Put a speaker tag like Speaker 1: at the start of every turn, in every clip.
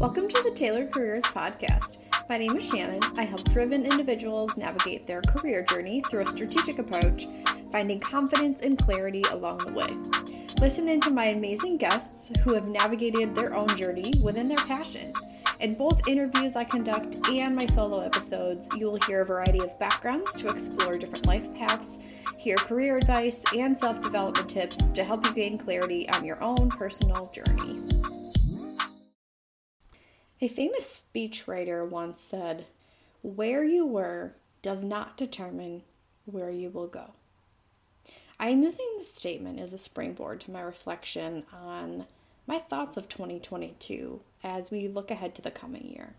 Speaker 1: Welcome to the Tailored Careers Podcast. My name is Shannon. I help driven individuals navigate their career journey through a strategic approach, finding confidence and clarity along the way. Listen in to my amazing guests who have navigated their own journey within their passion. In both interviews I conduct and my solo episodes, you will hear a variety of backgrounds to explore different life paths, hear career advice, and self development tips to help you gain clarity on your own personal journey. A famous speechwriter once said, Where you were does not determine where you will go. I am using this statement as a springboard to my reflection on my thoughts of 2022 as we look ahead to the coming year.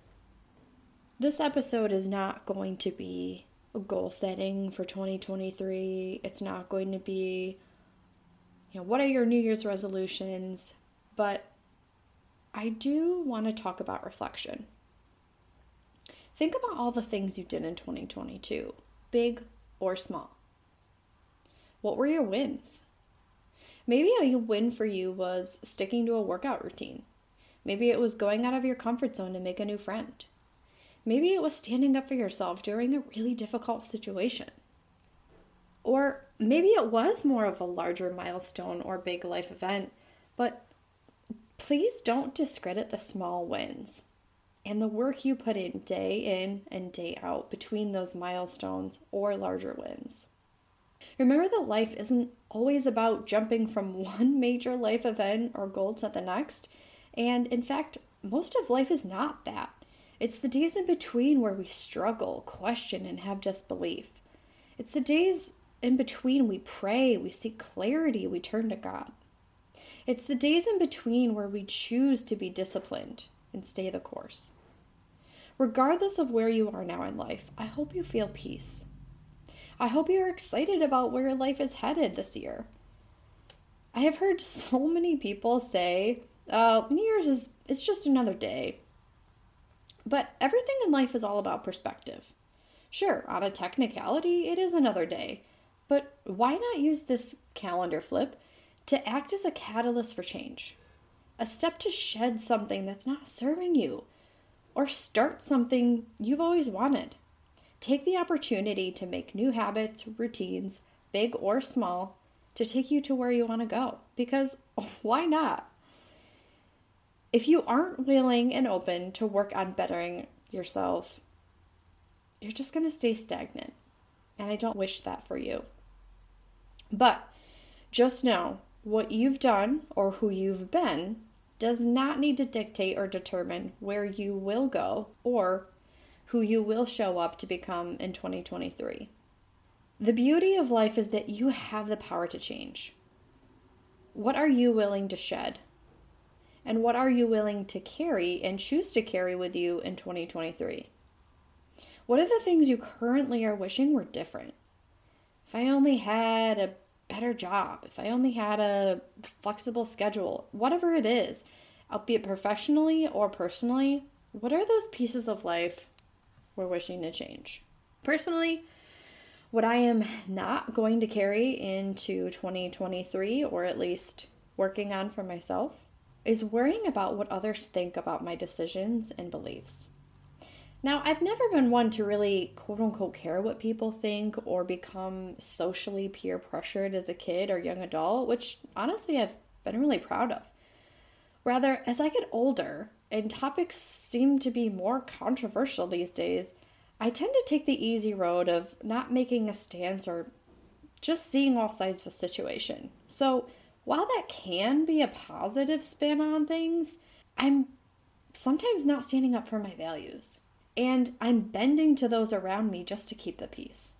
Speaker 1: This episode is not going to be a goal setting for 2023. It's not going to be, you know, what are your New Year's resolutions? But I do want to talk about reflection. Think about all the things you did in 2022, big or small. What were your wins? Maybe a win for you was sticking to a workout routine. Maybe it was going out of your comfort zone to make a new friend. Maybe it was standing up for yourself during a really difficult situation. Or maybe it was more of a larger milestone or big life event, but Please don't discredit the small wins and the work you put in day in and day out between those milestones or larger wins. Remember that life isn't always about jumping from one major life event or goal to the next, and in fact, most of life is not that. It's the days in between where we struggle, question, and have disbelief. It's the days in between we pray, we seek clarity, we turn to God. It's the days in between where we choose to be disciplined and stay the course. Regardless of where you are now in life, I hope you feel peace. I hope you are excited about where life is headed this year. I have heard so many people say, uh, New Year's is it's just another day. But everything in life is all about perspective. Sure, on a technicality, it is another day. But why not use this calendar flip to act as a catalyst for change, a step to shed something that's not serving you, or start something you've always wanted. Take the opportunity to make new habits, routines, big or small, to take you to where you want to go. Because why not? If you aren't willing and open to work on bettering yourself, you're just going to stay stagnant. And I don't wish that for you. But just know what you've done or who you've been does not need to dictate or determine where you will go or who you will show up to become in 2023. The beauty of life is that you have the power to change. What are you willing to shed? And what are you willing to carry and choose to carry with you in 2023? What are the things you currently are wishing were different? If I only had a better job, if I only had a flexible schedule, whatever it is, albeit professionally or personally, what are those pieces of life we're wishing to change? Personally, what I am not going to carry into 2023, or at least working on for myself, is worrying about what others think about my decisions and beliefs. Now, I've never been one to really quote unquote care what people think or become socially peer pressured as a kid or young adult, which honestly I've been really proud of. Rather, as I get older and topics seem to be more controversial these days, I tend to take the easy road of not making a stance or just seeing all sides of a situation. So, while that can be a positive spin on things, I'm sometimes not standing up for my values and I'm bending to those around me just to keep the peace.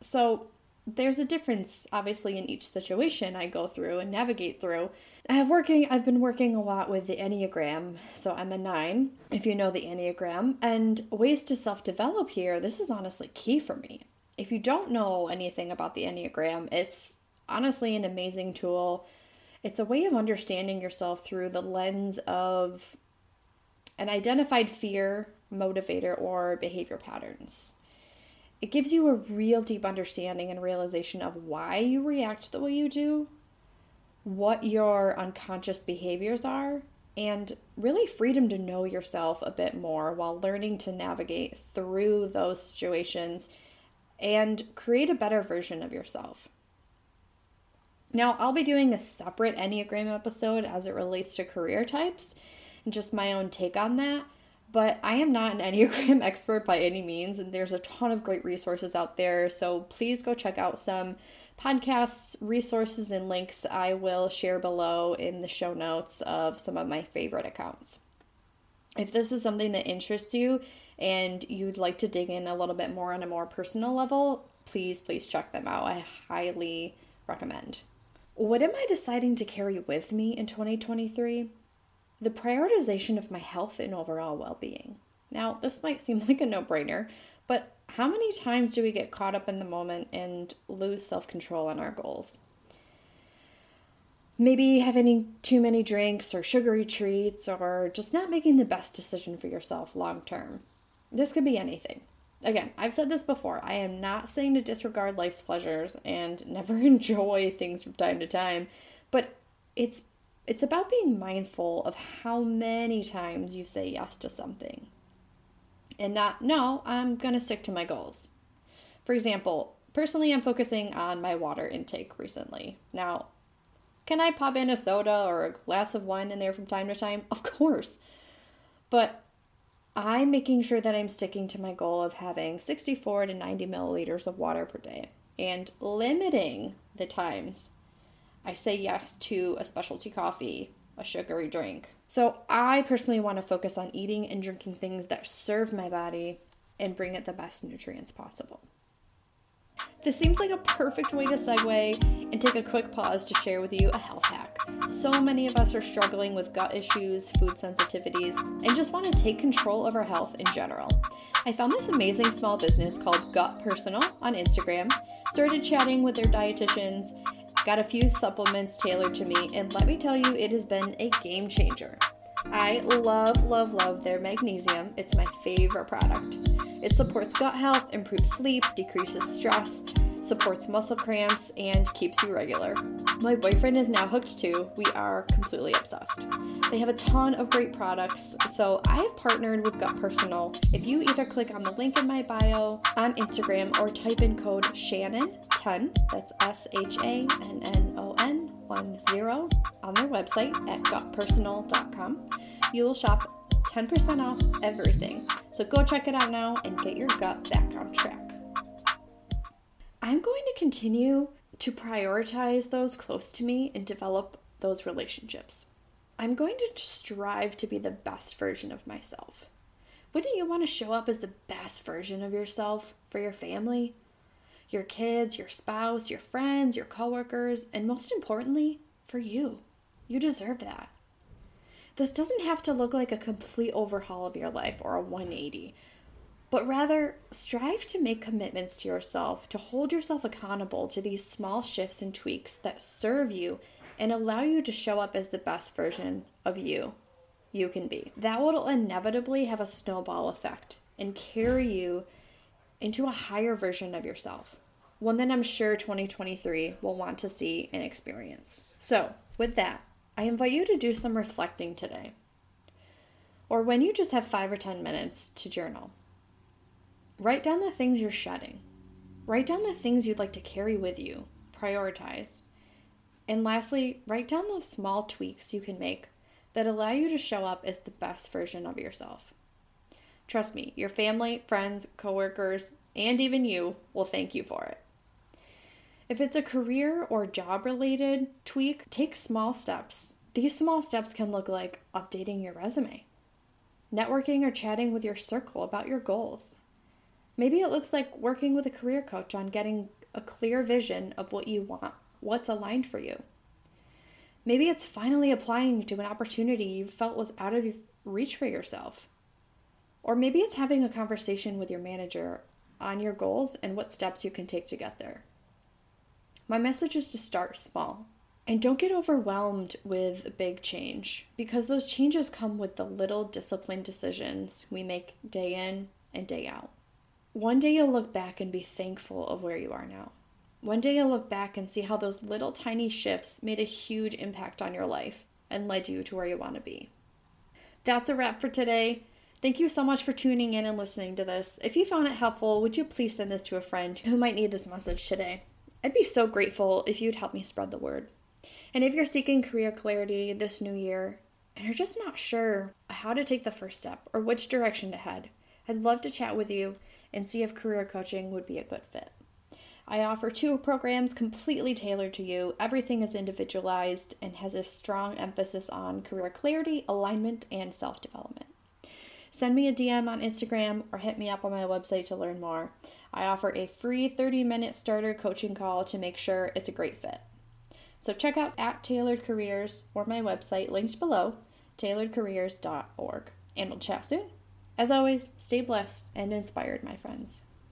Speaker 1: So there's a difference obviously in each situation I go through and navigate through. I have working I've been working a lot with the Enneagram. So I'm a 9 if you know the Enneagram and ways to self-develop here. This is honestly key for me. If you don't know anything about the Enneagram, it's honestly an amazing tool. It's a way of understanding yourself through the lens of an identified fear motivator, or behavior patterns. It gives you a real deep understanding and realization of why you react the way you do, what your unconscious behaviors are, and really freedom to know yourself a bit more while learning to navigate through those situations and create a better version of yourself. Now, I'll be doing a separate Enneagram episode as it relates to career types and just my own take on that. But I am not an Enneagram expert by any means, and there's a ton of great resources out there. So please go check out some podcasts, resources, and links I will share below in the show notes of some of my favorite accounts. If this is something that interests you and you'd like to dig in a little bit more on a more personal level, please, please check them out. I highly recommend. What am I deciding to carry with me in 2023? The prioritization of my health and overall well being. Now, this might seem like a no brainer, but how many times do we get caught up in the moment and lose self control on our goals? Maybe having too many drinks or sugary treats or just not making the best decision for yourself long term. This could be anything. Again, I've said this before. I am not saying to disregard life's pleasures and never enjoy things from time to time, but it's it's about being mindful of how many times you say yes to something and not, no, I'm going to stick to my goals. For example, personally, I'm focusing on my water intake recently. Now, can I pop in a soda or a glass of wine in there from time to time? Of course. But I'm making sure that I'm sticking to my goal of having 64 to 90 milliliters of water per day and limiting the times I say yes to a specialty coffee, a sugary drink, so I personally want to focus on eating and drinking things that serve my body and bring it the best nutrients possible. This seems like a perfect way to segue and take a quick pause to share with you a health hack. So many of us are struggling with gut issues, food sensitivities, and just want to take control of our health in general. I found this amazing small business called Gut Personal on Instagram, started chatting with their dietitians, Got a few supplements tailored to me, and let me tell you, it has been a game changer. I love, love, love their magnesium. It's my favorite product. It supports gut health, improves sleep, decreases stress, supports muscle cramps, and keeps you regular. My boyfriend is now hooked too. We are completely obsessed. They have a ton of great products, so I have partnered with Gut Personal. If you either click on the link in my bio on Instagram or type in code Shannon10, that's S H A N N O N 10 on their website at gutpersonal.com, you will shop 10% off everything. So go check it out now and get your gut back on track. I'm going to continue to prioritize those close to me and develop those relationships. I'm going to strive to be the best version of myself. Wouldn't you want to show up as the best version of yourself for your family, your kids, your spouse, your friends, your coworkers, and most importantly, for you? You deserve that. This doesn't have to look like a complete overhaul of your life or a 180 but rather strive to make commitments to yourself, to hold yourself accountable to these small shifts and tweaks that serve you and allow you to show up as the best version of you you can be. That will inevitably have a snowball effect and carry you into a higher version of yourself, one that I'm sure 2023 will want to see and experience. So, with that, I invite you to do some reflecting today. Or when you just have five or 10 minutes to journal. Write down the things you're shedding. Write down the things you'd like to carry with you. Prioritize. And lastly, write down the small tweaks you can make that allow you to show up as the best version of yourself. Trust me, your family, friends, coworkers, and even you will thank you for it. If it's a career or job related tweak, take small steps. These small steps can look like updating your resume, networking or chatting with your circle about your goals, Maybe it looks like working with a career coach on getting a clear vision of what you want, what's aligned for you. Maybe it's finally applying to an opportunity you felt was out of reach for yourself. Or maybe it's having a conversation with your manager on your goals and what steps you can take to get there. My message is to start small. And don't get overwhelmed with big change because those changes come with the little disciplined decisions we make day in and day out. One day you'll look back and be thankful of where you are now. One day you'll look back and see how those little tiny shifts made a huge impact on your life and led you to where you want to be. That's a wrap for today. Thank you so much for tuning in and listening to this. If you found it helpful, would you please send this to a friend who might need this message today? I'd be so grateful if you'd help me spread the word. And if you're seeking career clarity this new year and you're just not sure how to take the first step or which direction to head, I'd love to chat with you and see if career coaching would be a good fit. I offer two programs completely tailored to you. Everything is individualized and has a strong emphasis on career clarity, alignment, and self development. Send me a DM on Instagram or hit me up on my website to learn more. I offer a free 30 minute starter coaching call to make sure it's a great fit. So check out at Tailored Careers or my website linked below, tailoredcareers.org. And we'll chat soon. As always, stay blessed and inspired, my friends.